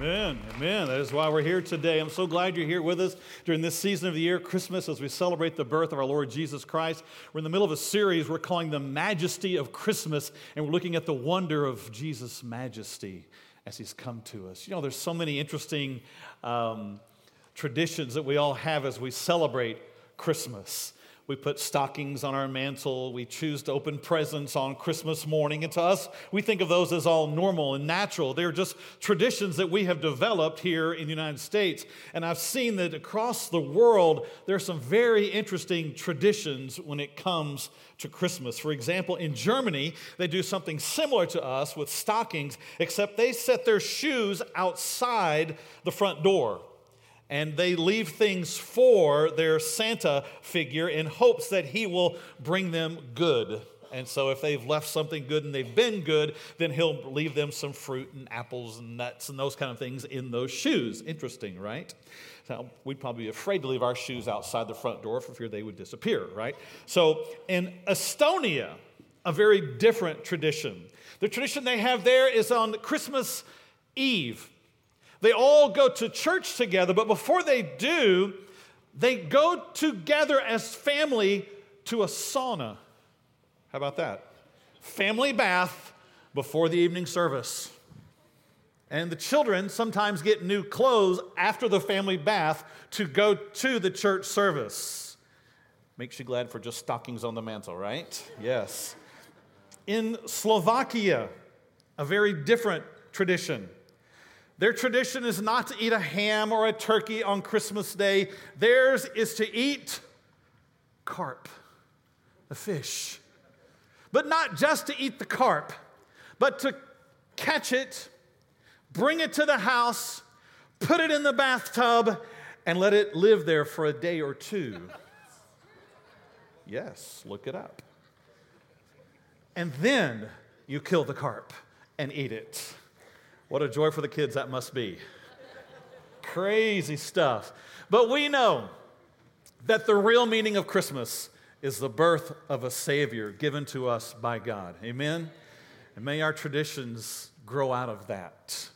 Amen. Amen. That is why we're here today. I'm so glad you're here with us during this season of the year, Christmas, as we celebrate the birth of our Lord Jesus Christ. We're in the middle of a series we're calling The Majesty of Christmas, and we're looking at the wonder of Jesus' majesty as he's come to us. You know, there's so many interesting um, traditions that we all have as we celebrate Christmas. We put stockings on our mantle. We choose to open presents on Christmas morning. And to us, we think of those as all normal and natural. They're just traditions that we have developed here in the United States. And I've seen that across the world, there are some very interesting traditions when it comes to Christmas. For example, in Germany, they do something similar to us with stockings, except they set their shoes outside the front door and they leave things for their Santa figure in hopes that he will bring them good. And so, if they've left something good and they've been good, then he'll leave them some fruit and apples and nuts and those kind of things in those shoes. Interesting, right? So, we'd probably be afraid to leave our shoes outside the front door for fear they would disappear, right? So, in Estonia, a very different tradition. The tradition they have there is on Christmas Eve. They all go to church together, but before they do, they go together as family to a sauna. How about that? Family bath before the evening service. And the children sometimes get new clothes after the family bath to go to the church service. Makes you glad for just stockings on the mantle, right? Yes. In Slovakia, a very different tradition. Their tradition is not to eat a ham or a turkey on Christmas Day. Theirs is to eat carp, the fish. But not just to eat the carp, but to catch it, bring it to the house, put it in the bathtub, and let it live there for a day or two. Yes, look it up. And then you kill the carp and eat it. What a joy for the kids that must be. Crazy stuff. But we know that the real meaning of Christmas is the birth of a Savior given to us by God. Amen? And may our traditions grow out of that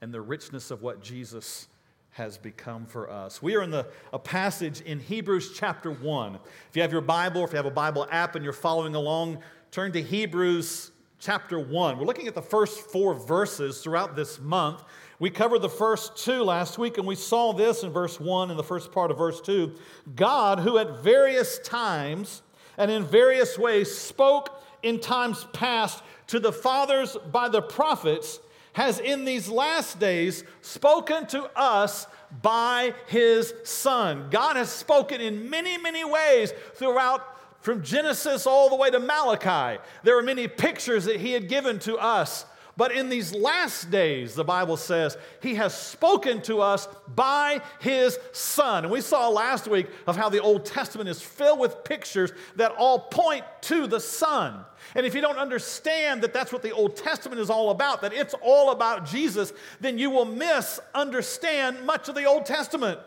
and the richness of what Jesus has become for us. We are in the, a passage in Hebrews chapter 1. If you have your Bible, or if you have a Bible app and you're following along, turn to Hebrews chapter 1. We're looking at the first four verses throughout this month. We covered the first two last week, and we saw this in verse 1 in the first part of verse 2. God, who at various times and in various ways spoke in times past to the fathers by the prophets, has in these last days spoken to us by his Son. God has spoken in many, many ways throughout from Genesis all the way to Malachi, there are many pictures that he had given to us. But in these last days, the Bible says, he has spoken to us by his Son. And we saw last week of how the Old Testament is filled with pictures that all point to the Son. And if you don't understand that that's what the Old Testament is all about, that it's all about Jesus, then you will misunderstand much of the Old Testament.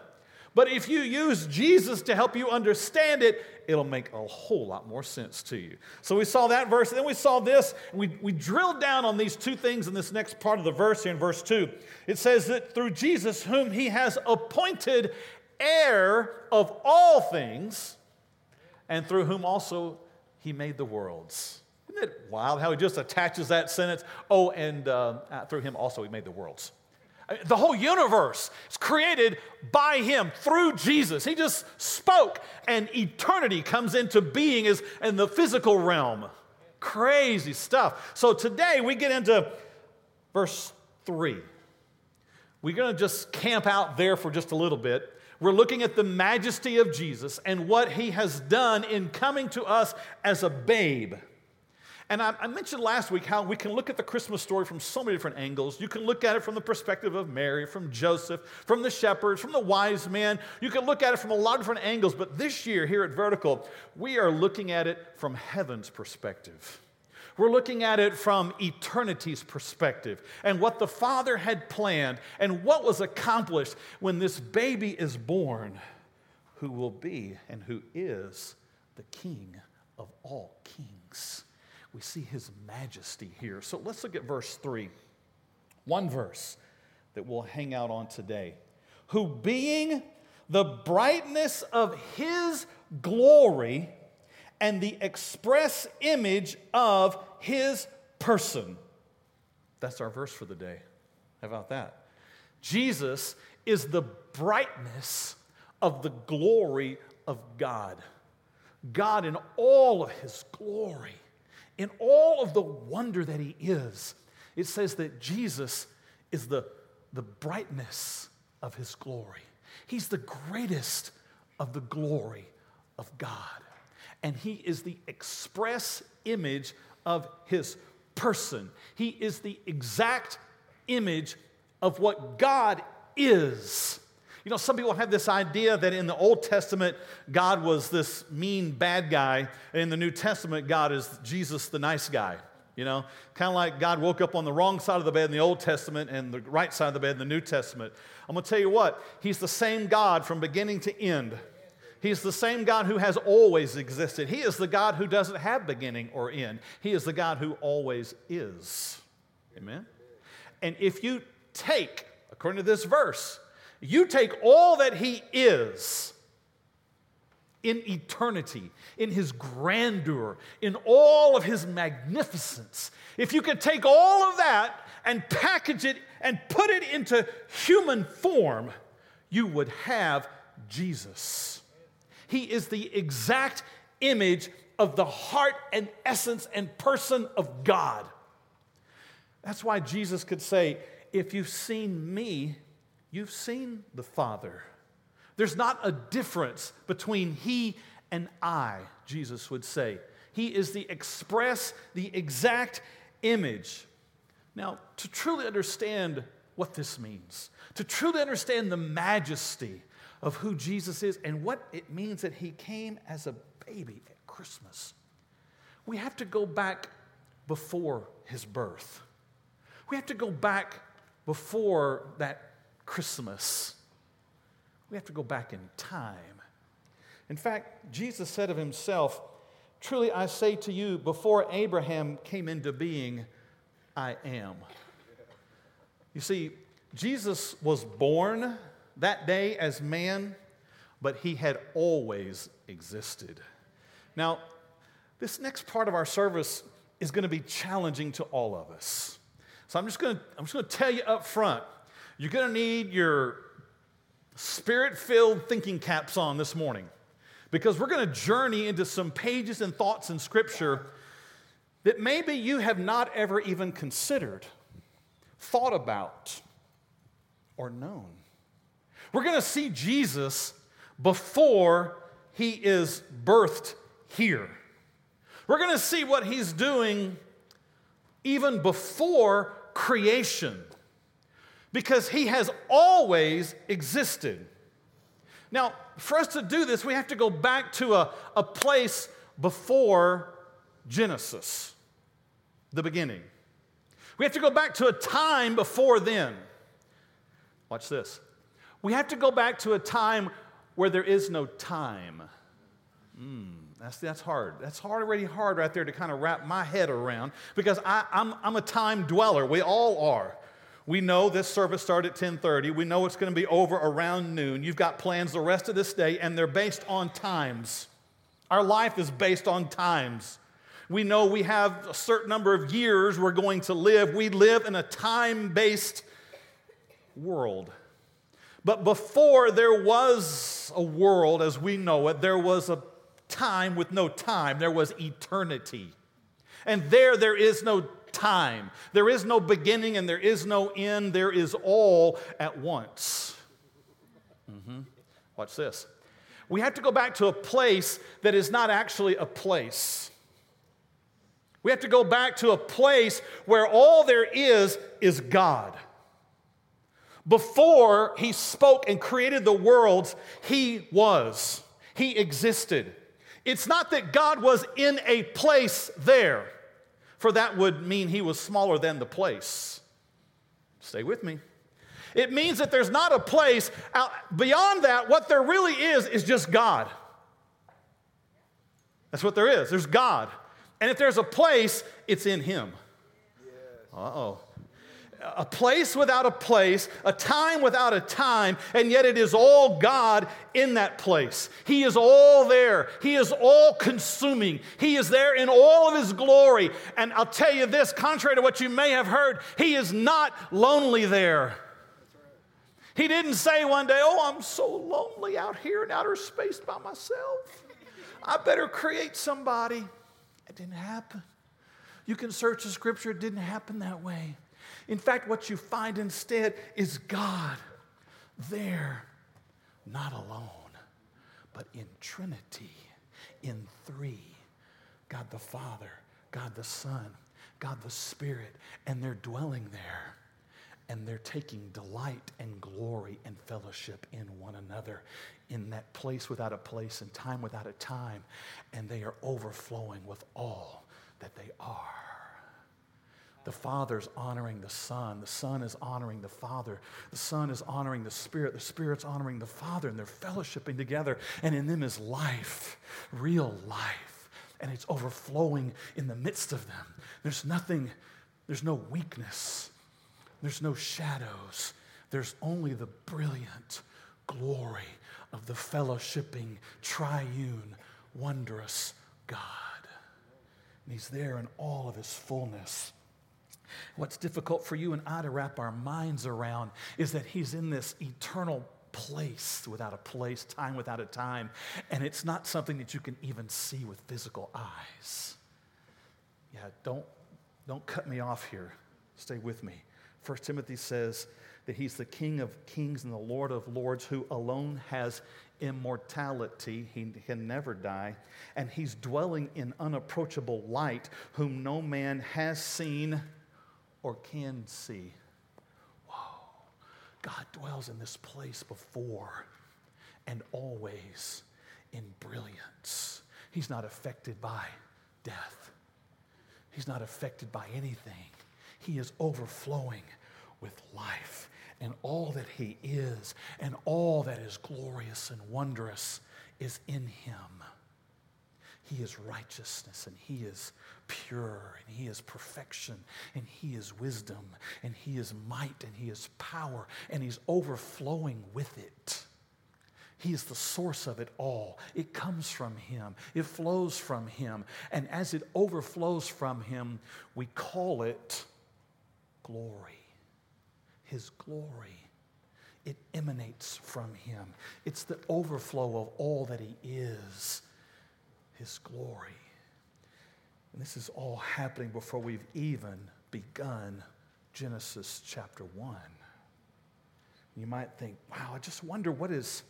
But if you use Jesus to help you understand it, it'll make a whole lot more sense to you. So we saw that verse, and then we saw this, and we, we drilled down on these two things in this next part of the verse here in verse 2. It says that through Jesus, whom he has appointed heir of all things, and through whom also he made the worlds. Isn't it wild how he just attaches that sentence? Oh, and uh, through him also he made the worlds. The whole universe is created by him through Jesus. He just spoke, and eternity comes into being as in the physical realm. Crazy stuff. So today we get into verse 3. We're going to just camp out there for just a little bit. We're looking at the majesty of Jesus and what he has done in coming to us as a babe. And I, I, mentioned last week how we can look at the Christmas story from so many different angles. You can look at it from the perspective of Mary, from Joseph, from the shepherds, from the wise men. You can look at it from a lot of different angles. But this year here at Vertical, we are looking at it from heaven's perspective. We're looking at it from eternity's perspective and what the Father had planned and what was accomplished when this baby is born, who will be and who is the King of all kings we see his majesty here. So let's look at verse 3. One verse that we'll hang out on today. Who, being the brightness of his glory and the express image of his person. That's our verse for the day. How about that? Jesus is the brightness of the glory of God. God, in all of his glory, in all of the wonder that he is, it says that Jesus is the, the brightness of his glory. He's the greatest of the glory of God. And he is the express image of his person. He is the exact image of what God is. You know, some people have this idea that in the Old Testament, God was this mean, bad guy. And in the New Testament, God is Jesus, the nice guy. You know, kind of like God woke up on the wrong side of the bed in the Old Testament and the right side of the bed in the New Testament. I'm going to tell you what, He's the same God from beginning to end. He's the same God who has always existed. He is the God who doesn't have beginning or end. He is the God who always is. Amen? And if you take, according to this verse, you take all that He is in eternity, in His grandeur, in all of His magnificence, if you could take all of that and package it and put it into human form, you would have Jesus. He is the exact image of the heart and essence and person of God. That's why Jesus could say, If you've seen me, you've seen the Father. There's not a difference between He and I, Jesus would say. He is the express, the exact image. Now, to truly understand what this means, to truly understand the majesty of who Jesus is and what it means that He came as a baby at Christmas, we have to go back before His birth. We have to go back before that Christmas. We have to go back in time. In fact, Jesus said of himself, Truly I say to you, before Abraham came into being, I am. You see, Jesus was born that day as man, but he had always existed. Now, this next part of our service is going to be challenging to all of us. So I'm just going to, I'm just going to tell you up front you're going to need your spirit filled thinking caps on this morning because we're going to journey into some pages and thoughts in Scripture that maybe you have not ever even considered, thought about, or known. We're going to see Jesus before he is birthed here. We're going to see what he's doing even before creation because he has always existed. Now, for us to do this, we have to go back to a, a place before Genesis, the beginning. We have to go back to a time before then. Watch this. We have to go back to a time where there is no time. Mm, that's, that's hard. That's already hard right there to kind of wrap my head around because I, I'm, I'm a time dweller. We all are. We know this service started at 10:30. We know it's going to be over around noon. You've got plans the rest of this day and they're based on times. Our life is based on times. We know we have a certain number of years we're going to live. We live in a time-based world. But before there was a world as we know it, there was a time with no time. There was eternity. And there, there is no time. There is no beginning and there is no end. There is all at once. Mm-hmm. Watch this. We have to go back to a place that is not actually a place. We have to go back to a place where all there is is God. Before he spoke and created the worlds, he was, he existed. It's not that God was in a place there for that would mean he was smaller than the place. Stay with me. It means that there's not a place out, beyond that, what there really is is just God. That's what there is. There's God. And if there's a place, it's in him. Uh oh. A place without a place, a time without a time, and yet it is all God in that place. He is all there. He is all consuming. He is there in all of His glory. And I'll tell you this contrary to what you may have heard, He is not lonely there. He didn't say one day, Oh, I'm so lonely out here in outer space by myself. I better create somebody. It didn't happen. You can search the scripture, it didn't happen that way. In fact, what you find instead is God there, not alone, but in Trinity, in three God the Father, God the Son, God the Spirit, and they're dwelling there. And they're taking delight and glory and fellowship in one another in that place without a place and time without a time. And they are overflowing with all that they are. The Father's honoring the Son. The Son is honoring the Father. The Son is honoring the Spirit. The Spirit's honoring the Father, and they're fellowshipping together. And in them is life, real life. And it's overflowing in the midst of them. There's nothing, there's no weakness, there's no shadows. There's only the brilliant glory of the fellowshipping, triune, wondrous God. And He's there in all of His fullness. What's difficult for you and I to wrap our minds around is that He's in this eternal place without a place, time without a time, and it's not something that you can even see with physical eyes. Yeah, don't, don't cut me off here. Stay with me. First Timothy says that he's the King of kings and the Lord of lords who alone has immortality. He can never die. And he's dwelling in unapproachable light, whom no man has seen or can see. Whoa. God dwells in this place before and always in brilliance. He's not affected by death, He's not affected by anything. He is overflowing with life and all that He is and all that is glorious and wondrous is in Him. He is righteousness and He is pure and He is perfection and He is wisdom and He is might and He is power and He's overflowing with it. He is the source of it all. It comes from Him, it flows from Him. And as it overflows from Him, we call it glory. His glory. It emanates from Him. It's the overflow of all that He is, His glory. And this is all happening before we've even begun Genesis chapter 1. You might think, wow, I just wonder what is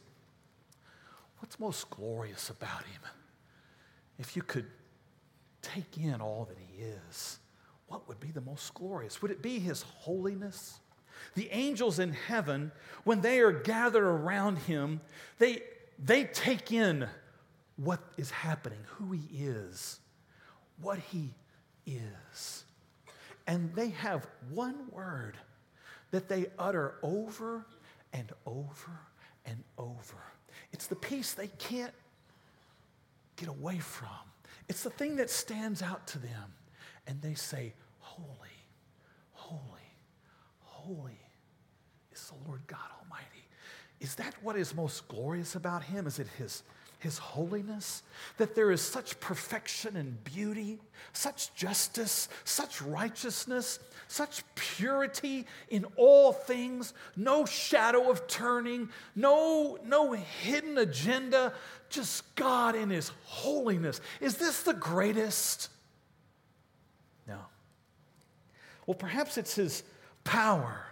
what's most glorious about him? If you could take in all that he is, what would be the most glorious? Would it be his holiness? The angels in heaven, when they are gathered around him, they, they take in what is happening, who he is, what he is. And they have one word that they utter over and over and over. It's the peace they can't get away from. It's the thing that stands out to them. And they say, Holy, holy, holy is the Lord God Almighty. Is that what is most glorious about him? Is it his his holiness, that there is such perfection and beauty, such justice, such righteousness, such purity in all things, no shadow of turning, no, no hidden agenda, just God in His holiness. Is this the greatest? No. Well, perhaps it's His power.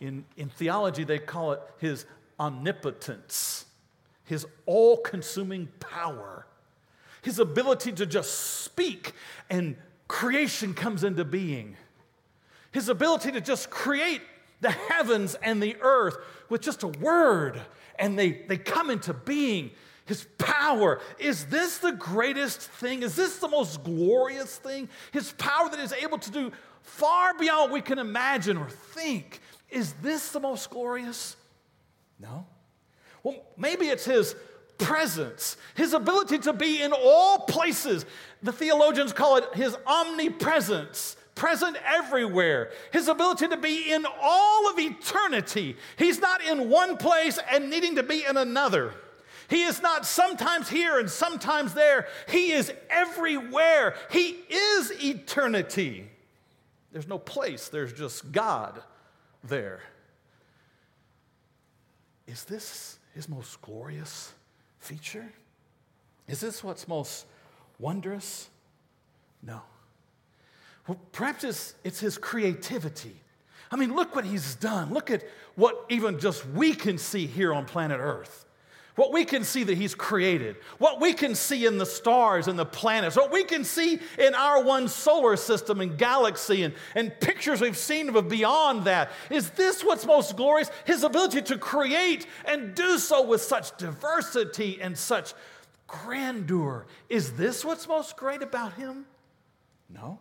In, in theology, they call it His omnipotence his all consuming power, his ability to just speak and creation comes into being, his ability to just create the heavens and the earth with just a word and they, they come into being. His power. Is this the greatest thing? Is this the most glorious thing? His power that is able to do far beyond what we can imagine or think. Is this the most glorious? No. Well, maybe it's his presence, his ability to be in all places. The theologians call it his omnipresence, present everywhere, his ability to be in all of eternity. He's not in one place and needing to be in another. He is not sometimes here and sometimes there. He is everywhere. He is eternity. There's no place, there's just God there. Is this his most glorious feature? Is this what's most wondrous? No. Well, perhaps it's, it's his creativity. I mean, look what he's done. Look at what even just we can see here on planet Earth what we can see that He's created, what we can see in the stars and the planets, what we can see in our one solar system and galaxy and, and pictures we've seen of beyond that. Is this what's most glorious? His ability to create and do so with such diversity and such grandeur. Is this what's most great about Him? No.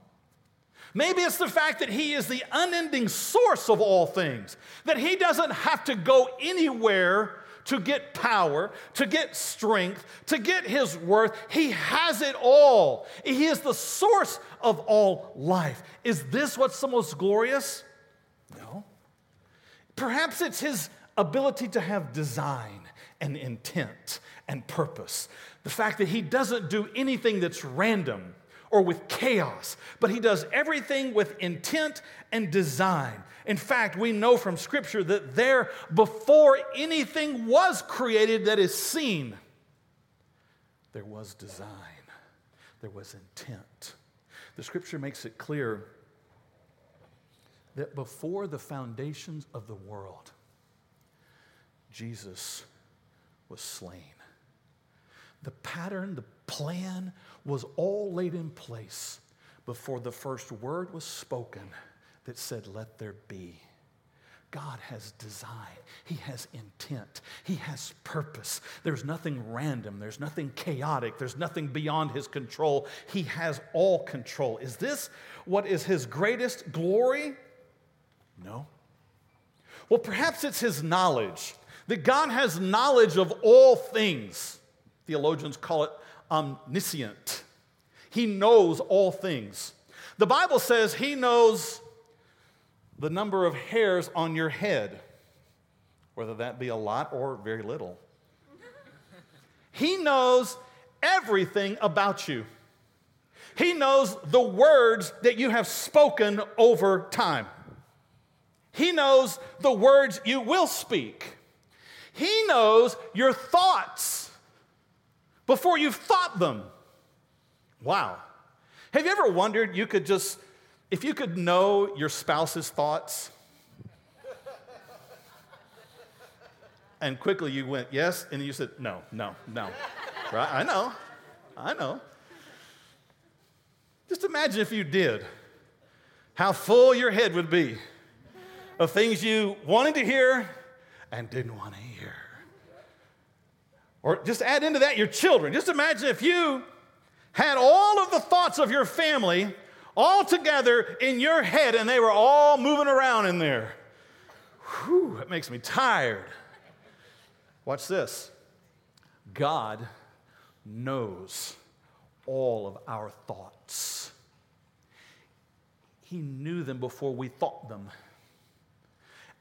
Maybe it's the fact that He is the unending source of all things, that He doesn't have to go anywhere to get power, to get strength, to get his worth. He has it all. He is the source of all life. Is this what's the most glorious? No. Perhaps it's his ability to have design and intent and purpose. The fact that he doesn't do anything that's random or with chaos, but he does everything with intent and design. In fact, we know from Scripture that there, before anything was created that is seen, there was design, there was intent. The Scripture makes it clear that before the foundations of the world, Jesus was slain. The pattern, the plan was all laid in place before the first word was spoken that said, Let there be. God has design. He has intent. He has purpose. There's nothing random. There's nothing chaotic. There's nothing beyond His control. He has all control. Is this what is His greatest glory? No. Well, perhaps it's His knowledge, that God has knowledge of all things. Theologians call it omniscient. He knows all things. The Bible says He knows the number of hairs on your head, whether that be a lot or very little. He knows everything about you. He knows the words that you have spoken over time. He knows the words you will speak. He knows your thoughts before you've thought them. Wow. Have you ever wondered you could just if you could know your spouse's thoughts, and quickly you went, yes, and you said, no, no, no. Right? I know. I know. Just imagine if you did, how full your head would be of things you wanted to hear and didn't want to hear. Or just add into that your children. Just imagine if you had all of the thoughts of your family all together in your head, and they were all moving around in there. Whew, that makes me tired. Watch this God knows all of our thoughts. He knew them before we thought them,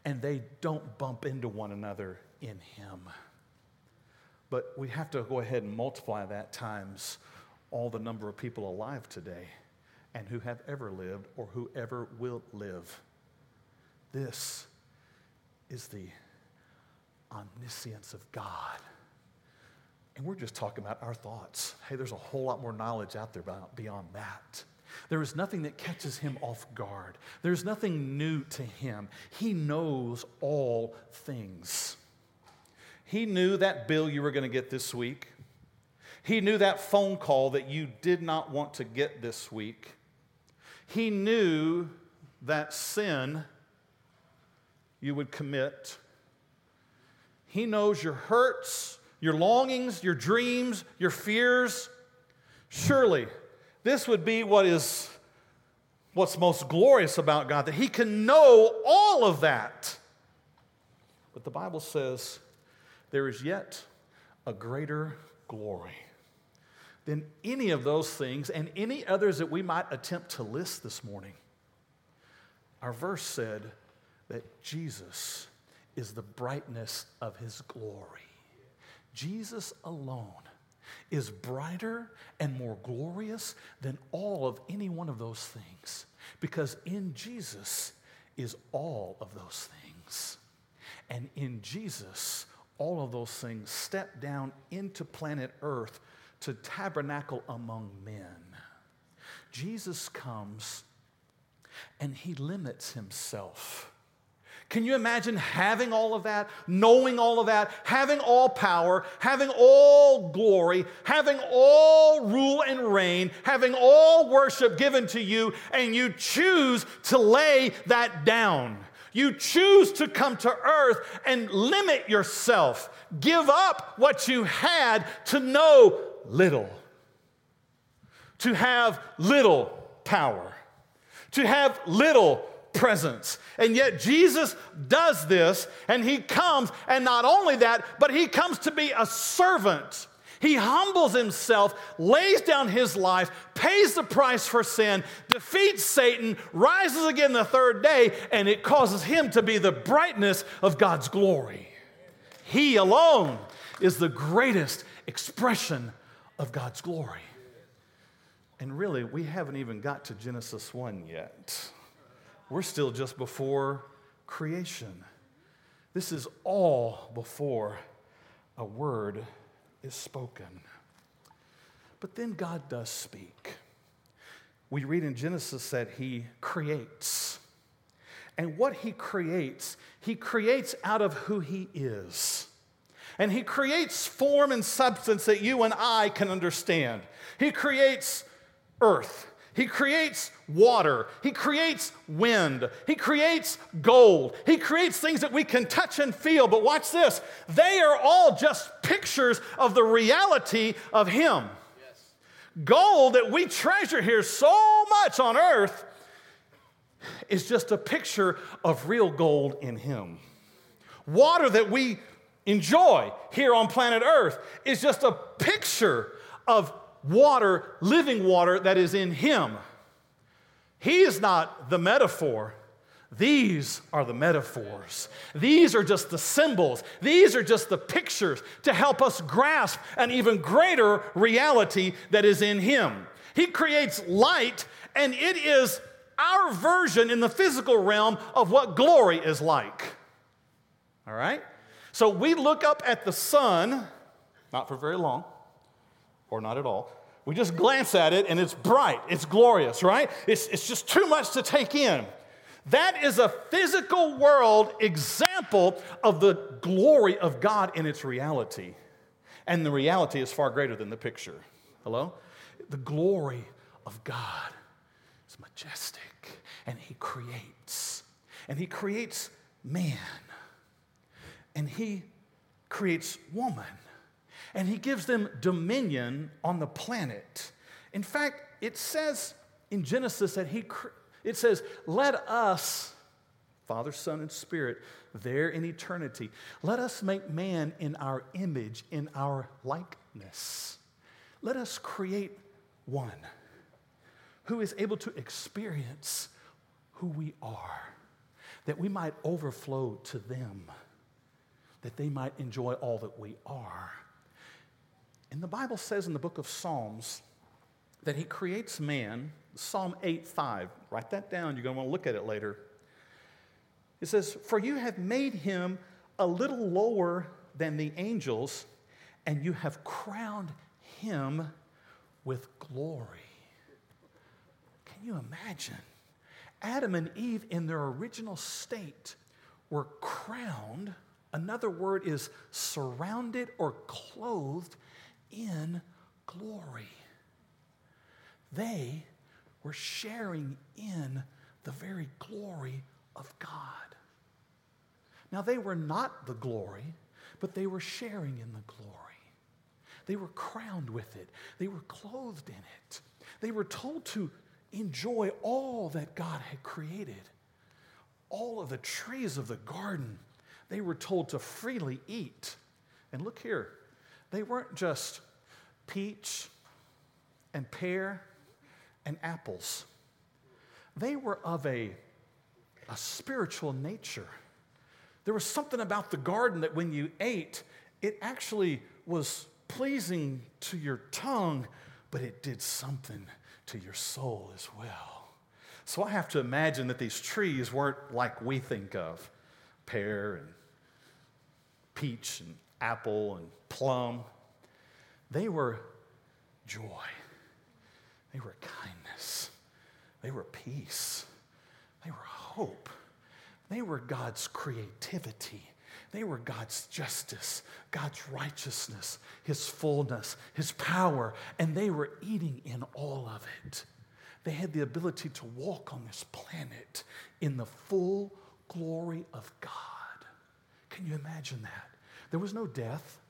and they don't bump into one another in Him. But we have to go ahead and multiply that times all the number of people alive today and who have ever lived or who ever will live. This is the omniscience of God. And we're just talking about our thoughts. Hey, there's a whole lot more knowledge out there beyond that. There is nothing that catches him off guard. There's nothing new to him. He knows all things. He knew that bill you were going to get this week. He knew that phone call that you did not want to get this week. He knew that sin you would commit. He knows your hurts, your longings, your dreams, your fears. Surely, this would be what is what's most glorious about God that he can know all of that. But the Bible says there is yet a greater glory than any of those things and any others that we might attempt to list this morning. Our verse said that Jesus is the brightness of his glory. Jesus alone is brighter and more glorious than all of any one of those things because in Jesus is all of those things. And in Jesus, all of those things step down into planet Earth to tabernacle among men. Jesus comes and he limits himself can you imagine having all of that, knowing all of that, having all power, having all glory, having all rule and reign, having all worship given to you, and you choose to lay that down? You choose to come to earth and limit yourself, give up what you had to know little, to have little power, to have little presence. And yet Jesus does this and he comes, and not only that, but he comes to be a servant. He humbles himself, lays down his life, pays the price for sin, defeats Satan, rises again the third day, and it causes him to be the brightness of God's glory. He alone is the greatest expression of God's glory. And really, we haven't even got to Genesis 1 yet. We're still just before creation. This is all before a word is spoken. But then God does speak. We read in Genesis that He creates. And what He creates, He creates out of who He is. And He creates form and substance that you and I can understand. He creates earth. He creates water. He creates wind. He creates gold. He creates things that we can touch and feel. But watch this they are all just pictures of the reality of Him. Yes. Gold that we treasure here so much on earth is just a picture of real gold in Him. Water that we enjoy here on planet Earth is just a picture of water, living water that is in Him. He is not the metaphor. These are the metaphors. These are just the symbols. These are just the pictures to help us grasp an even greater reality that is in Him. He creates light, and it is our version in the physical realm of what glory is like. All right? So we look up at the sun, not for very long, or not at all. We just glance at it and it's bright, it's glorious, right? It's, it's just too much to take in. That is a physical world example of the glory of God in its reality. And the reality is far greater than the picture. Hello? The glory of God is majestic, and He creates. And He creates man, and He creates woman and he gives them dominion on the planet. In fact, it says in Genesis that he, it says, let us, Father, Son, and Spirit, there in eternity, let us make man in our image, in our likeness. Let us create one who is able to experience who we are, that we might overflow to them, that they might enjoy all that we are. And the Bible says in the book of Psalms that he creates man, Psalm 8 5. Write that down. You're going to want to look at it later. It says, For you have made him a little lower than the angels, and you have crowned him with glory. Can you imagine? Adam and Eve, in their original state, were crowned. Another word is surrounded or clothed in glory. They were sharing in the very glory of God. Now, they were not the glory, but they were sharing in the glory. They were crowned with it, they were clothed in it. They were told to enjoy all that God had created, all of the trees of the garden. They were told to freely eat. And look here, they weren't just peach and pear and apples. They were of a a spiritual nature. There was something about the garden that when you ate, it actually was pleasing to your tongue, but it did something to your soul as well. So I have to imagine that these trees weren't like we think of pear and peach and apple and plum. They were joy, they were kindness, they were peace, they were hope, they were God's creativity. They were God's justice, God's righteousness, His fullness, His power, and they were eating in all of it. They had the ability to walk on this planet in the full glory of God. Can you imagine that? There was no death,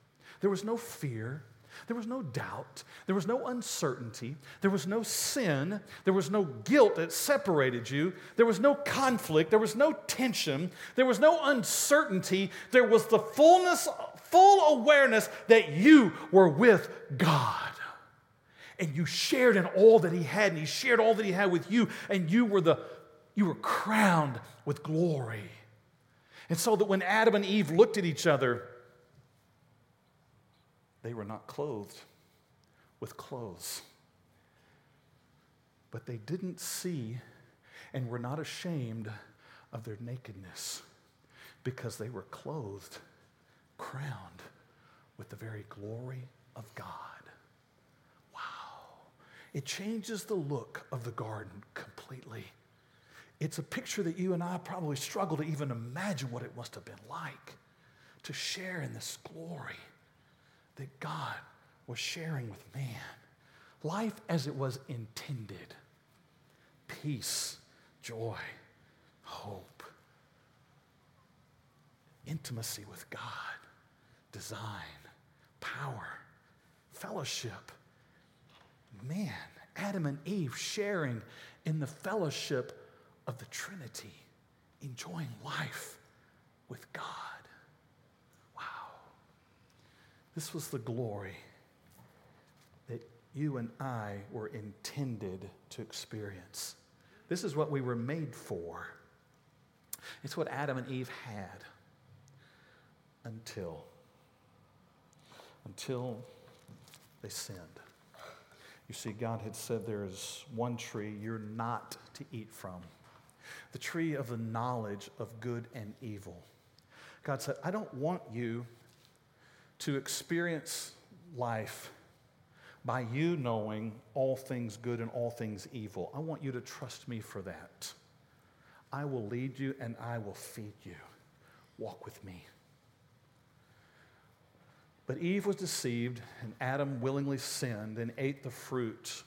there was no fear, there was no doubt. There was no uncertainty. There was no sin. There was no guilt that separated you. There was no conflict. There was no tension. There was no uncertainty. There was the fullness, full awareness that you were with God. And you shared in all that He had, and He shared all that He had with you, and you were the you were crowned with glory. And so that when Adam and Eve looked at each other, they were not clothed with clothes. But they didn't see and were not ashamed of their nakedness because they were clothed, crowned with the very glory of God. Wow. It changes the look of the garden completely. It's a picture that you and I probably struggle to even imagine what it must have been like to share in this glory that God was sharing with man. Life as it was intended peace, joy, hope, intimacy with God, design, power, fellowship. Man, Adam and Eve sharing in the fellowship of the Trinity, enjoying life with God. Wow. This was the glory that you and I were intended to experience. This is what we were made for. It's what Adam and Eve had until until they sinned. You see, God had said there is one tree you're not to eat from the tree of the knowledge of good and evil. God said, I don't want you to experience life by you knowing all things good and all things evil. I want you to trust me for that. I will lead you and I will feed you. Walk with me. But Eve was deceived, and Adam willingly sinned and ate the fruit.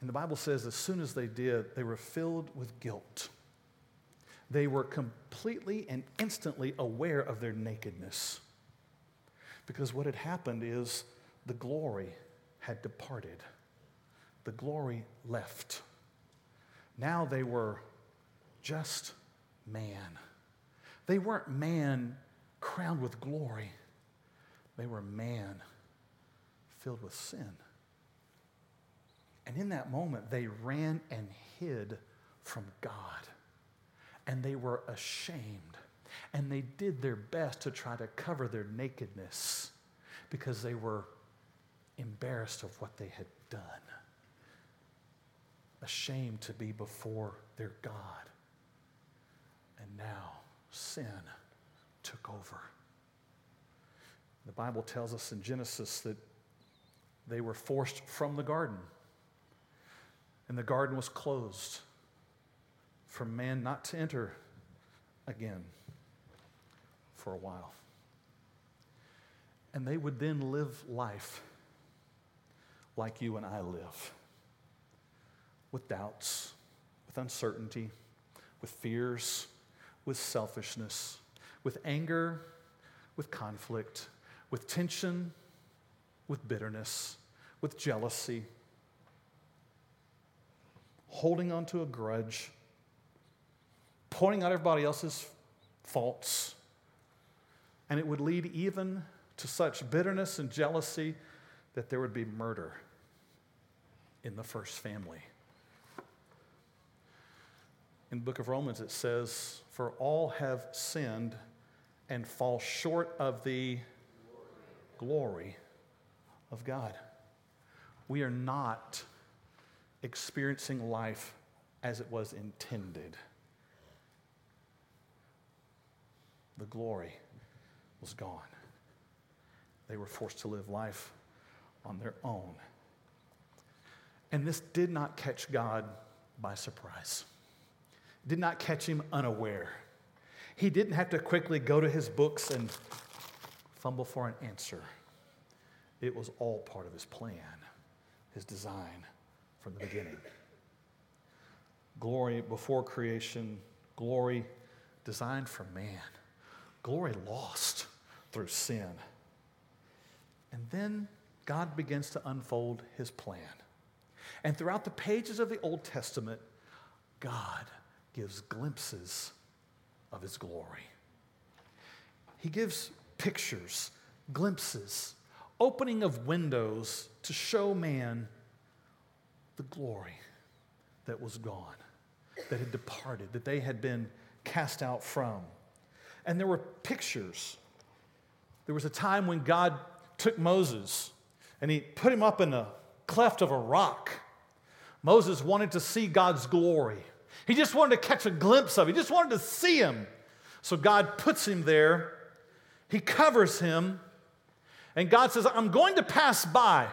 And the Bible says as soon as they did, they were filled with guilt. They were completely and instantly aware of their nakedness. Because what had happened is the glory had departed, the glory left. Now they were just man. They weren't man crowned with glory, they were man filled with sin. And in that moment, they ran and hid from God. And they were ashamed and they did their best to try to cover their nakedness because they were embarrassed of what they had done, ashamed to be before their God. And now sin took over. The Bible tells us in Genesis that they were forced from the garden, and the garden was closed for man not to enter again for a while. And they would then live life like you and I live with doubts, with uncertainty, with fears, with selfishness, with anger, with conflict, with tension, with bitterness, with jealousy, holding on to a grudge, pointing out everybody else's faults, and it would lead even to such bitterness and jealousy that there would be murder in the first family. In the book of Romans, it says, For all have sinned and fall short of the glory of God. We are not experiencing life as it was intended. The glory was gone. They were forced to live life on their own. And this did not catch God by surprise, it did not catch him unaware. He didn't have to quickly go to his books and fumble for an answer. It was all part of his plan, his design from the beginning. Glory before creation, glory designed for man, glory lost through sin. And then God begins to unfold his plan. And throughout the pages of the Old Testament, God gives glimpses of his glory. He gives pictures, glimpses, opening of windows to show man the glory that was gone, that had departed, that they had been cast out from. And there were pictures. There was a time when God took Moses and he put him up in the cleft of a rock. Moses wanted to see God's glory. He just wanted to catch a glimpse of it. He just wanted to see him. So God puts him there. He covers him. And God says, I'm going to pass by,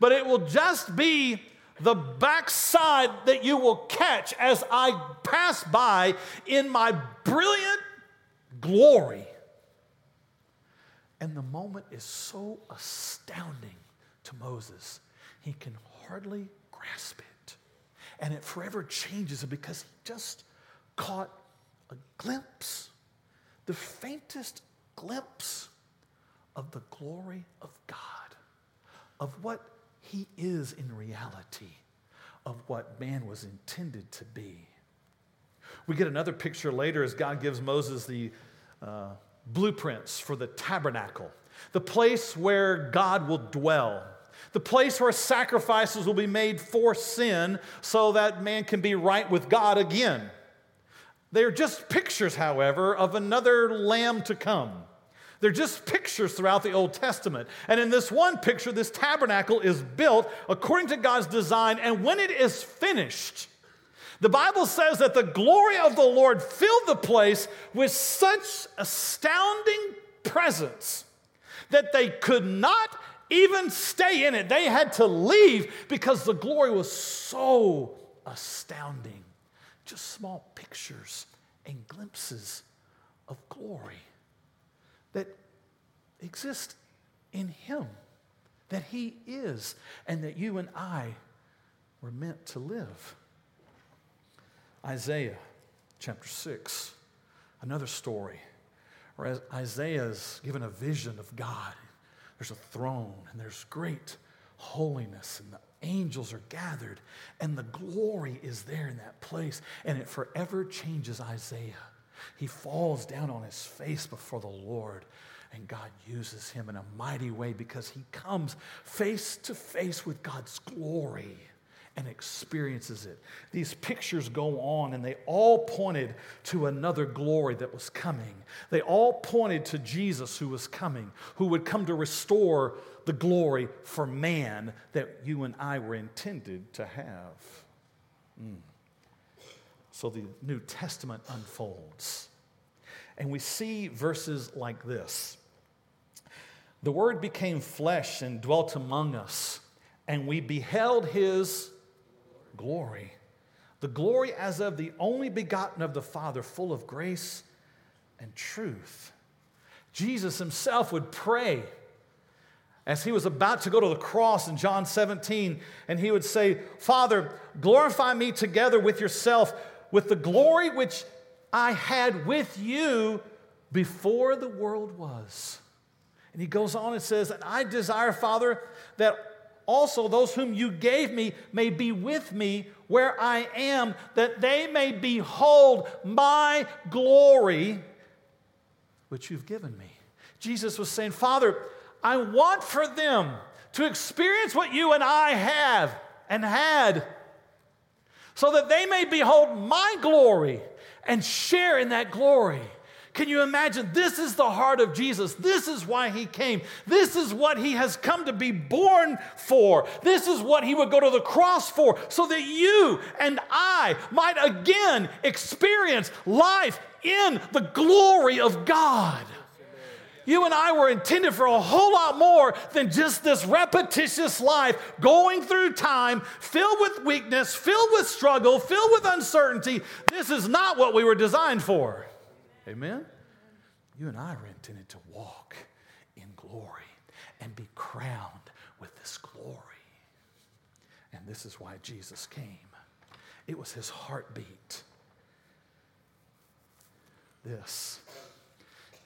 but it will just be the backside that you will catch as I pass by in my brilliant glory. And the moment is so astounding to Moses, he can hardly grasp it. And it forever changes him because he just caught a glimpse, the faintest glimpse of the glory of God, of what he is in reality, of what man was intended to be. We get another picture later as God gives Moses the uh, blueprints for the tabernacle, the place where God will dwell, the place where sacrifices will be made for sin so that man can be right with God again. They're just pictures, however, of another lamb to come. They're just pictures throughout the Old Testament. And in this one picture, this tabernacle is built according to God's design. And when it is finished, the Bible says that the glory of the Lord filled the place with such astounding presence that they could not even stay in it. They had to leave because the glory was so astounding. Just small pictures and glimpses of glory that exist in Him, that He is, and that you and I were meant to live. Isaiah chapter 6, another story where Isaiah is given a vision of God. There's a throne and there's great holiness, and the angels are gathered, and the glory is there in that place, and it forever changes Isaiah. He falls down on his face before the Lord, and God uses him in a mighty way because he comes face to face with God's glory and experiences it. These pictures go on, and they all pointed to another glory that was coming. They all pointed to Jesus who was coming, who would come to restore the glory for man that you and I were intended to have. Mm. So the New Testament unfolds. And we see verses like this The Word became flesh and dwelt among us, and we beheld his glory. The glory as of the only begotten of the Father, full of grace and truth. Jesus himself would pray as he was about to go to the cross in John 17, and he would say, Father, glorify me together with yourself with the glory which I had with you before the world was. And he goes on and says, And I desire, Father, that also those whom you gave me may be with me where I am, that they may behold my glory, which you've given me. Jesus was saying, Father, I want for them to experience what you and I have and had, so that they may behold my glory and share in that glory. Can you imagine? This is the heart of Jesus. This is why he came. This is what he has come to be born for. This is what he would go to the cross for, so that you and I might again experience life in the glory of God. You and I were intended for a whole lot more than just this repetitious life, going through time, filled with weakness, filled with struggle, filled with uncertainty. This is not what we were designed for. Amen? You and I are intended to walk in glory and be crowned with this glory. And this is why Jesus came. It was his heartbeat. This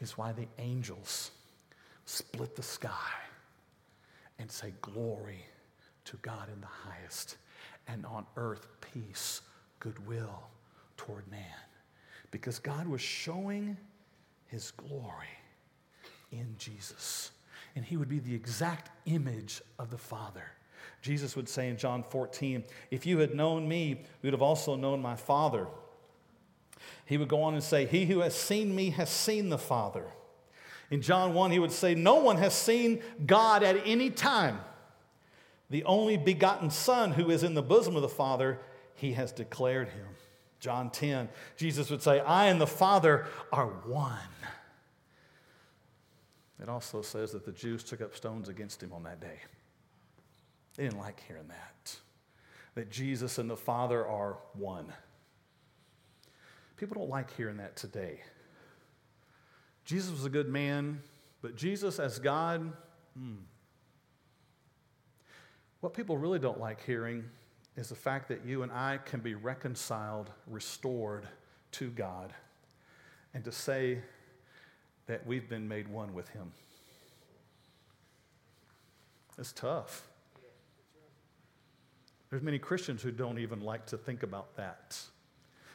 is why the angels split the sky and say, Glory to God in the highest, and on earth peace, goodwill toward man. Because God was showing his glory in Jesus. And he would be the exact image of the Father. Jesus would say in John 14, If you had known me, you would have also known my Father. He would go on and say, He who has seen me has seen the Father. In John 1, he would say, No one has seen God at any time. The only begotten Son who is in the bosom of the Father, he has declared him. John 10, Jesus would say, I and the Father are one. It also says that the Jews took up stones against him on that day. They didn't like hearing that, that Jesus and the Father are one. People don't like hearing that today. Jesus was a good man, but Jesus as God, hmm. What people really don't like hearing is the fact that you and I can be reconciled, restored to God, and to say that we've been made one with Him. It's tough. There's many Christians who don't even like to think about that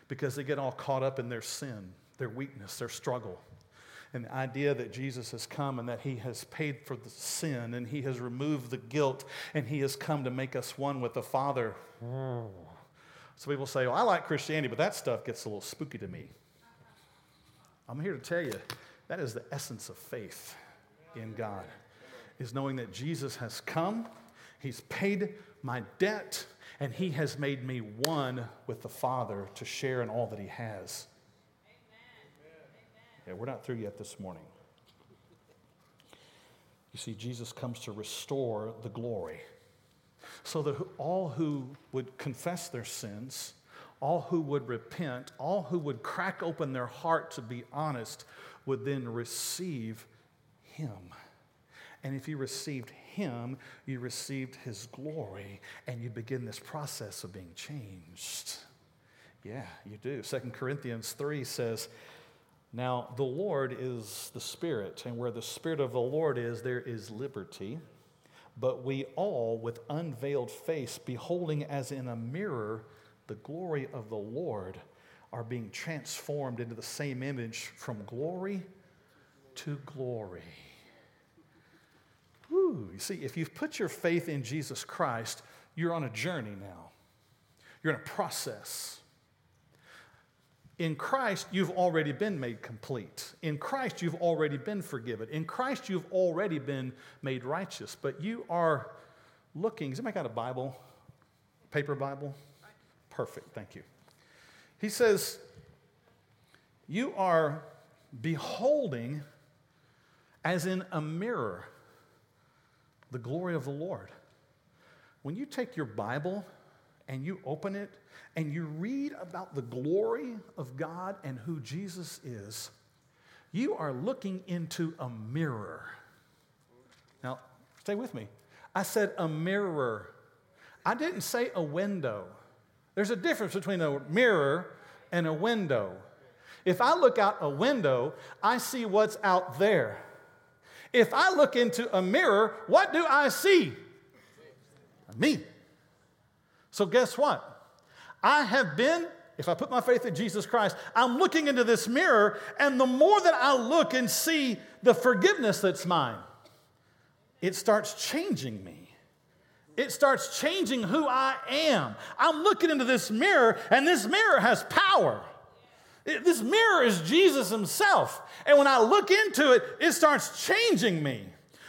because they get all caught up in their sin, their weakness, their struggle. And the idea that Jesus has come and that he has paid for the sin and he has removed the guilt and he has come to make us one with the Father. So people say, well, I like Christianity, but that stuff gets a little spooky to me. I'm here to tell you that is the essence of faith in God, is knowing that Jesus has come, He's paid my debt, and He has made me one with the Father to share in all that He has. Yeah, we're not through yet this morning. You see, Jesus comes to restore the glory so that all who would confess their sins, all who would repent, all who would crack open their heart to be honest, would then receive him. And if you received him, you received his glory, and you begin this process of being changed. Yeah, you do. Second Corinthians 3 says, Now the Lord is the Spirit, and where the Spirit of the Lord is, there is liberty. But we all, with unveiled face, beholding as in a mirror the glory of the Lord, are being transformed into the same image from glory to glory. Ooh, you see, if you've put your faith in Jesus Christ, you're on a journey now. You're in a process. In Christ, you've already been made complete. In Christ, you've already been forgiven. In Christ, you've already been made righteous. But you are looking. Does anybody got a Bible? Paper Bible? Perfect, thank you. He says, You are beholding as in a mirror the glory of the Lord. When you take your Bible and you open it and you read about the glory of God and who Jesus is, you are looking into a mirror. Now, stay with me. I said a mirror. I didn't say a window. There's a difference between a mirror and a window. If I look out a window, I see what's out there. If I look into a mirror, what do I see? Me. So, guess what? I have been, if I put my faith in Jesus Christ, I'm looking into this mirror, and the more that I look and see the forgiveness that's mine, it starts changing me. It starts changing who I am. I'm looking into this mirror, and this mirror has power. This mirror is Jesus Himself. And when I look into it, it starts changing me.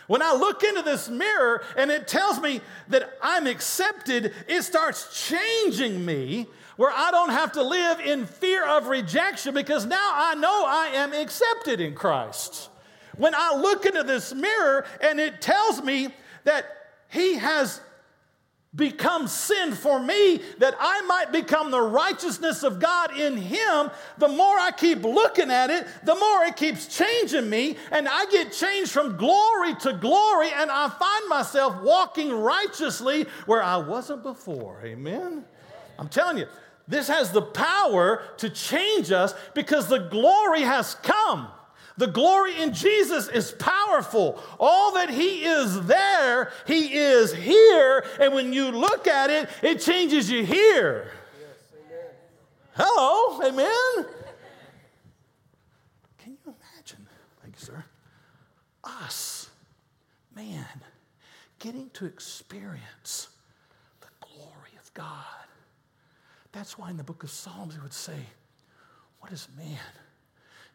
When I look into this mirror and it tells me that I'm accepted, it starts changing me where I don't have to live in fear of rejection because now I know I am accepted in Christ. When I look into this mirror and it tells me that He has become sin for me that I might become the righteousness of God in Him, the more I keep looking at it, the more it keeps changing me, and I get changed from glory to glory, and I find myself walking righteously where I wasn't before. Amen? I'm telling you, this has the power to change us because the glory has come. The glory in Jesus is powerful. All that He is there, He is here. And when you look at it, it changes you here. Yes. Hello, amen. Can you imagine, thank you, sir, us, man, getting to experience the glory of God? That's why in the book of Psalms it would say, What is man?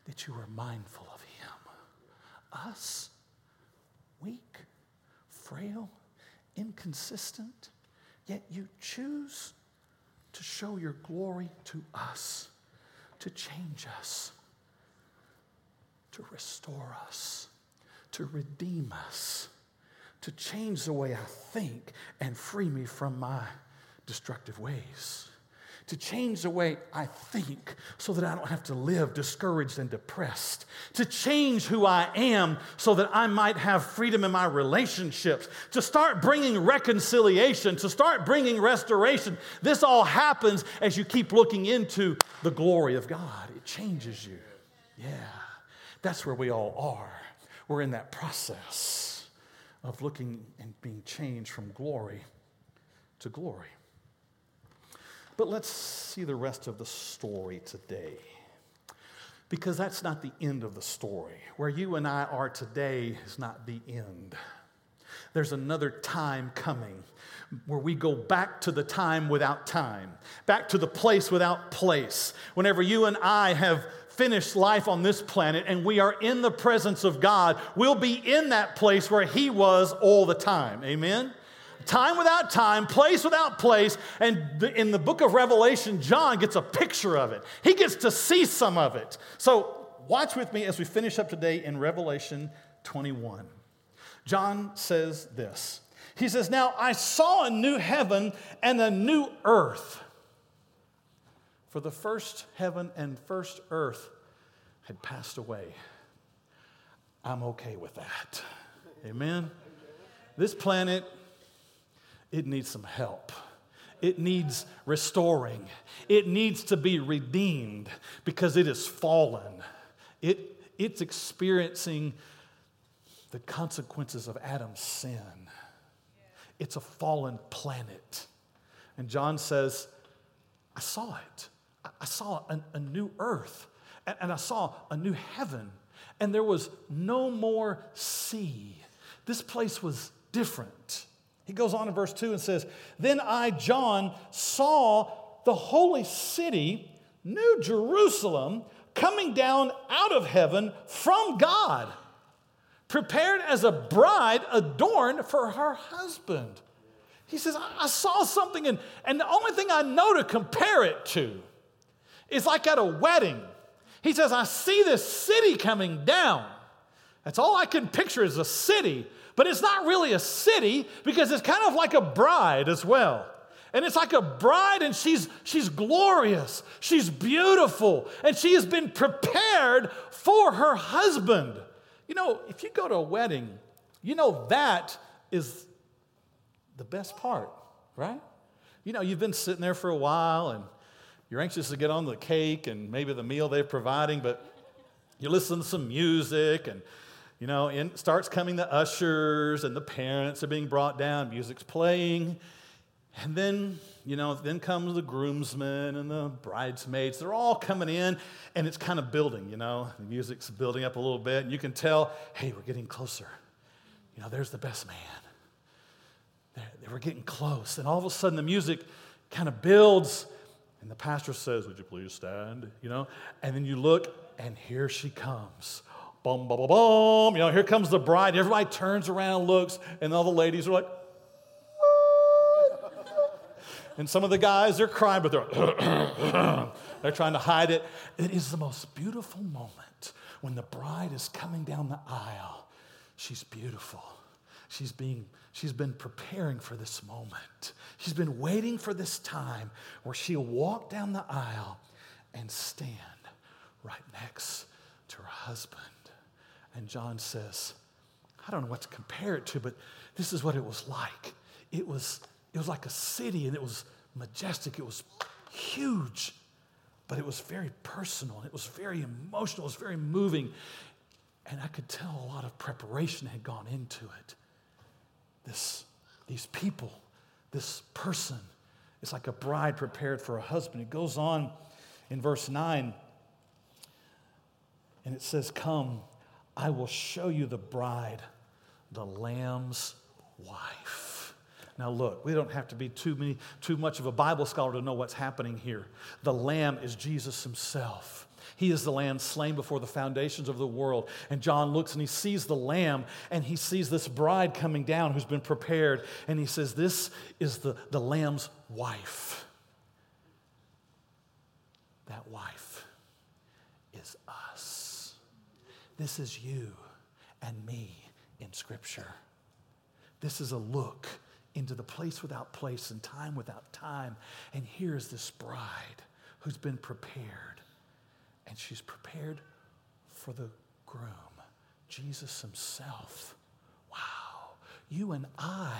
That you are mindful of him. Us, weak, frail, inconsistent, yet you choose to show your glory to us, to change us, to restore us, to redeem us, to change the way I think and free me from my destructive ways to change the way I think so that I don't have to live discouraged and depressed, to change who I am so that I might have freedom in my relationships, to start bringing reconciliation, to start bringing restoration. This all happens as you keep looking into the glory of God. It changes you. Yeah, that's where we all are. We're in that process of looking and being changed from glory to glory. But let's see the rest of the story today. Because that's not the end of the story. Where you and I are today is not the end. There's another time coming where we go back to the time without time, back to the place without place. Whenever you and I have finished life on this planet and we are in the presence of God, we'll be in that place where He was all the time. Amen? Time without time, place without place. And in the book of Revelation, John gets a picture of it. He gets to see some of it. So watch with me as we finish up today in Revelation 21. John says this He says, Now I saw a new heaven and a new earth. For the first heaven and first earth had passed away. I'm okay with that. Amen. This planet it needs some help. It needs restoring. It needs to be redeemed because it is fallen. It, it's experiencing the consequences of Adam's sin. It's a fallen planet. And John says, I saw it. I saw a, a new earth, and, and I saw a new heaven, and there was no more sea. This place was different. He goes on in verse 2 and says, Then I, John, saw the holy city, New Jerusalem, coming down out of heaven from God, prepared as a bride adorned for her husband. He says, I saw something, and, and the only thing I know to compare it to is like at a wedding. He says, I see this city coming down. That's all I can picture is a city but it's not really a city because it's kind of like a bride as well. And it's like a bride, and she's, she's glorious, she's beautiful, and she has been prepared for her husband. You know, if you go to a wedding, you know that is the best part, right? You know, you've been sitting there for a while and you're anxious to get on the cake and maybe the meal they're providing, but you listen to some music and you know, in starts coming the ushers and the parents are being brought down, music's playing. And then, you know, then comes the groomsmen and the bridesmaids. They're all coming in and it's kind of building, you know. The music's building up a little bit and you can tell, hey, we're getting closer. You know, there's the best man. they were getting close. And all of a sudden, the music kind of builds, and the pastor says, Would you please stand? You know, and then you look, and here she comes. Boom, boom, boom, boom. You know, here comes the bride. Everybody turns around and looks, and all the ladies are like, and some of the guys, they're crying, but they're, they're trying to hide it. It is the most beautiful moment when the bride is coming down the aisle. She's beautiful. She's, being, she's been preparing for this moment. She's been waiting for this time where she'll walk down the aisle and stand right next to her husband. And John says, I don't know what to compare it to, but this is what it was like. It was, it was like a city and it was majestic, it was huge, but it was very personal, it was very emotional, it was very moving. And I could tell a lot of preparation had gone into it. This, these people, this person, it's like a bride prepared for a husband. It goes on in verse 9, and it says, Come, I will show you the bride, the Lamb's wife. Now, look, we don't have to be too, many, too much of a Bible scholar to know what's happening here. The Lamb is Jesus himself. He is the lamb slain before the foundations of the world. And John looks and he sees the lamb and he sees this bride coming down who's been prepared. And he says, This is the, the lamb's wife. That wife is us. This is you and me in Scripture. This is a look into the place without place and time without time. And here is this bride who's been prepared and she's prepared for the groom, Jesus himself. Wow. You and I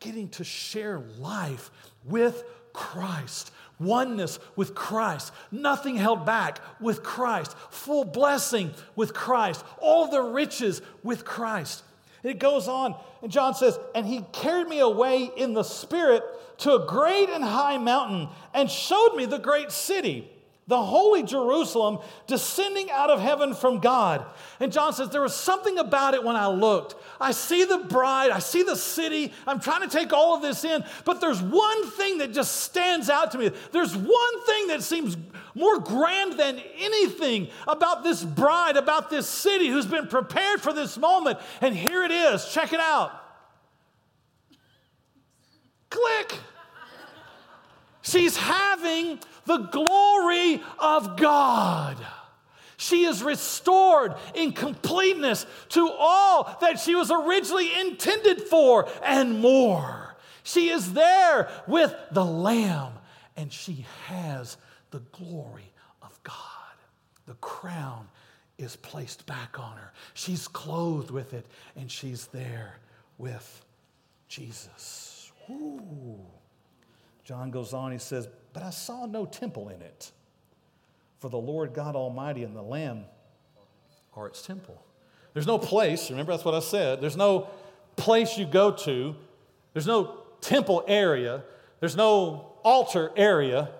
getting to share life with Christ, oneness with Christ, nothing held back with Christ, full blessing with Christ, all the riches with Christ. It goes on, and John says, And he carried me away in the Spirit to a great and high mountain and showed me the great city the holy Jerusalem descending out of heaven from God. And John says, There was something about it when I looked. I see the bride, I see the city, I'm trying to take all of this in, but there's one thing that just stands out to me. There's one thing that seems more grand than anything about this bride, about this city who's been prepared for this moment. And here it is. Check it out. Click. She's having the glory of God. She is restored in completeness to all that she was originally intended for and more. She is there with the Lamb and she has the glory of God. The crown is placed back on her. She's clothed with it and she's there with Jesus. Ooh. John goes on, he says, But I saw no temple in it, for the Lord God Almighty and the Lamb are its temple. There's no place, remember that's what I said, there's no place you go to, there's no temple area, there's no altar area,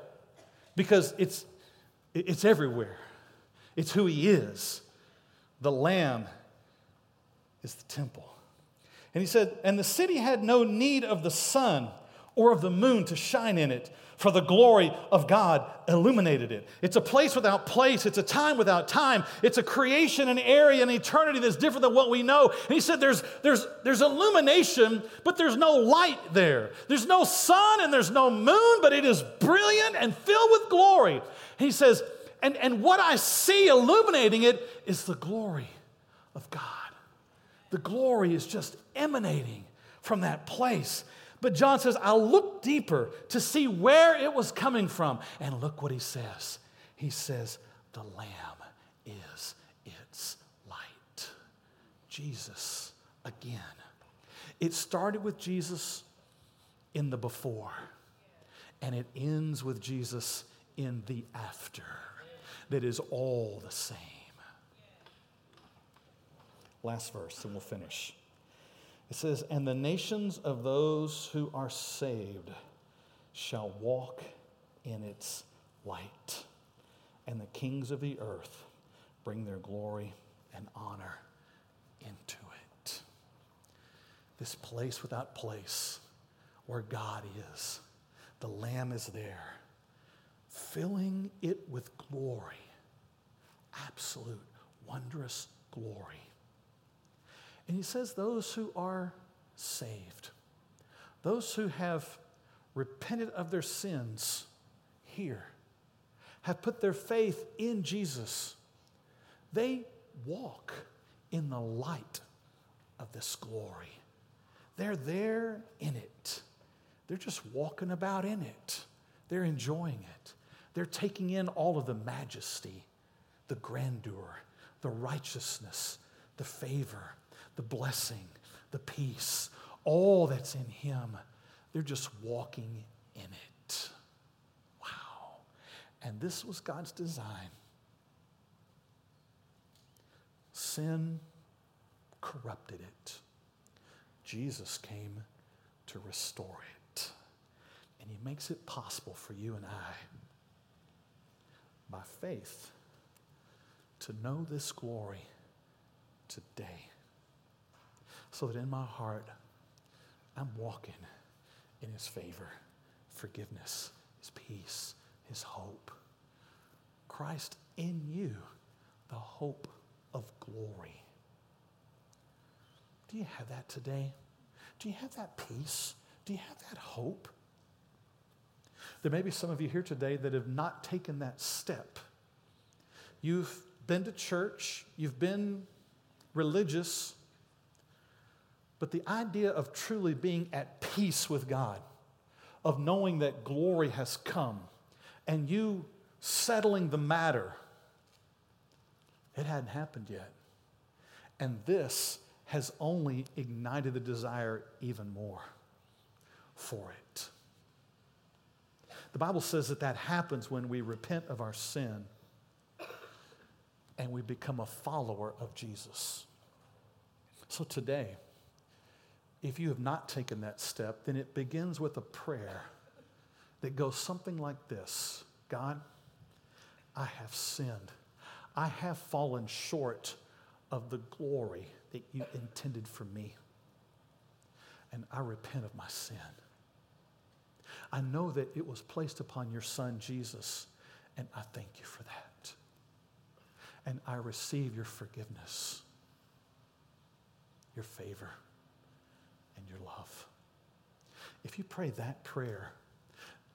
because it's, it's everywhere. It's who He is. The Lamb is the temple. And he said, And the city had no need of the sun or of the moon to shine in it, for the glory of God illuminated it. It's a place without place. It's a time without time. It's a creation, an area, an eternity that's different than what we know. And he said there's, there's, there's illumination, but there's no light there. There's no sun and there's no moon, but it is brilliant and filled with glory. He says, and, and what I see illuminating it is the glory of God. The glory is just emanating from that place. But John says, I'll look deeper to see where it was coming from. And look what he says. He says, The Lamb is its light. Jesus again. It started with Jesus in the before, and it ends with Jesus in the after. That is all the same. Last verse, and we'll finish. It says, And the nations of those who are saved shall walk in its light, and the kings of the earth bring their glory and honor into it. This place without place, where God is. The Lamb is there, filling it with glory, absolute, wondrous glory. And he says, Those who are saved, those who have repented of their sins here, have put their faith in Jesus, they walk in the light of this glory. They're there in it. They're just walking about in it. They're enjoying it. They're taking in all of the majesty, the grandeur, the righteousness, the favor, the blessing, the peace, all that's in Him. They're just walking in it. Wow. And this was God's design. Sin corrupted it. Jesus came to restore it. And he makes it possible for you and I, by faith, to know this glory today. So that in my heart, I'm walking in his favor, forgiveness, his peace, his hope. Christ in you, the hope of glory. Do you have that today? Do you have that peace? Do you have that hope? There may be some of you here today that have not taken that step. You've been to church, you've been religious, but the idea of truly being at peace with God, of knowing that glory has come, and you settling the matter, it hadn't happened yet. And this has only ignited the desire even more for it. The Bible says that that happens when we repent of our sin and we become a follower of Jesus. So today, if you have not taken that step, then it begins with a prayer that goes something like this God, I have sinned. I have fallen short of the glory that you intended for me. And I repent of my sin. I know that it was placed upon your son, Jesus, and I thank you for that. And I receive your forgiveness, your favor, and your love. If you pray that prayer,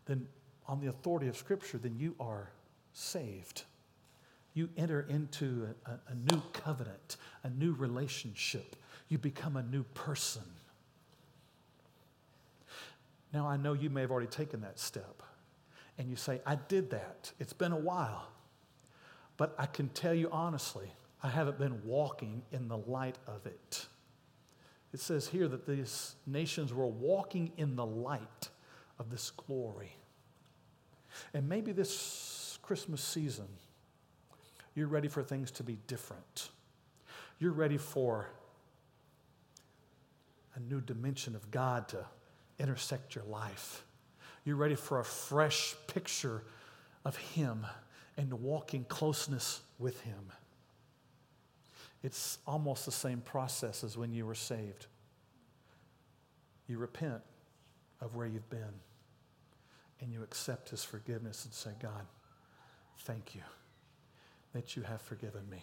then on the authority of Scripture, then you are saved you enter into a, a, new covenant, a new relationship. You become a new person. Now, I know you may have already taken that step, and you say, I did that. It's been a while. But I can tell you honestly, I haven't been walking in the light of it. It says here that these nations were walking in the light of this glory. And maybe this Christmas season, you're ready for things to be different. You're ready for a new dimension of God to intersect your life. You're ready for a fresh picture of Him and to walk in closeness with Him. It's almost the same process as when you were saved. You repent of where you've been and you accept His forgiveness and say, God, thank you that you have forgiven me.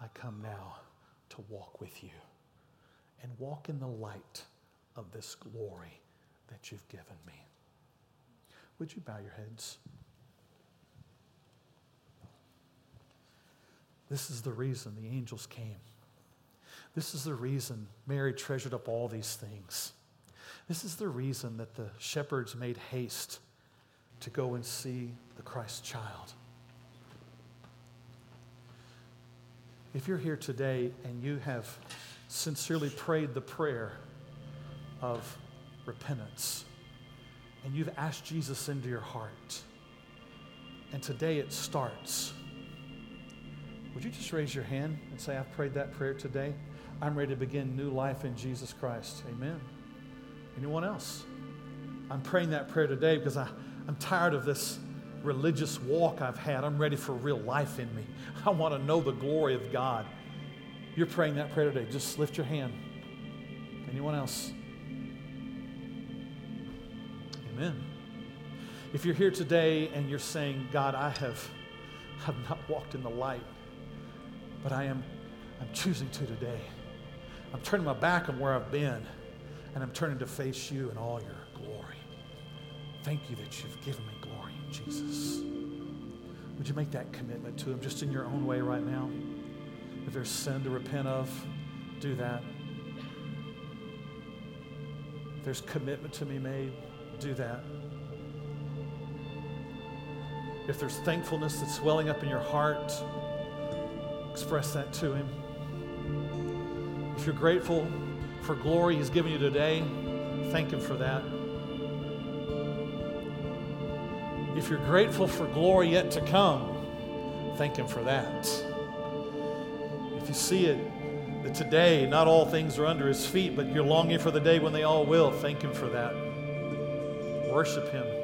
I come now to walk with you and walk in the light of this glory that you've given me. Would you bow your heads? This is the reason the angels came. This is the reason Mary treasured up all these things. This is the reason that the shepherds made haste to go and see the Christ child. If you're here today and you have sincerely prayed the prayer of repentance and you've asked Jesus into your heart, and today it starts, would you just raise your hand and say, I've prayed that prayer today? I'm ready to begin new life in Jesus Christ. Amen. Anyone else? I'm praying that prayer today because I, I'm tired of this religious walk I've had. I'm ready for real life in me. I want to know the glory of God. You're praying that prayer today. Just lift your hand. Anyone else? Amen. If you're here today and you're saying, God, I have, have not walked in the light, but I am I'm choosing to today. I'm turning my back on where I've been, and I'm turning to face you in all your glory. Thank you that you've given me glory Jesus. Would you make that commitment to Him just in your own way right now? If there's sin to repent of, do that. If there's commitment to be made, do that. If there's thankfulness that's swelling up in your heart, express that to Him. If you're grateful for glory He's given you today, thank Him for that. If you're grateful for glory yet to come, thank Him for that. If you see it, that today not all things are under His feet, but you're longing for the day when they all will, thank Him for that. Worship Him.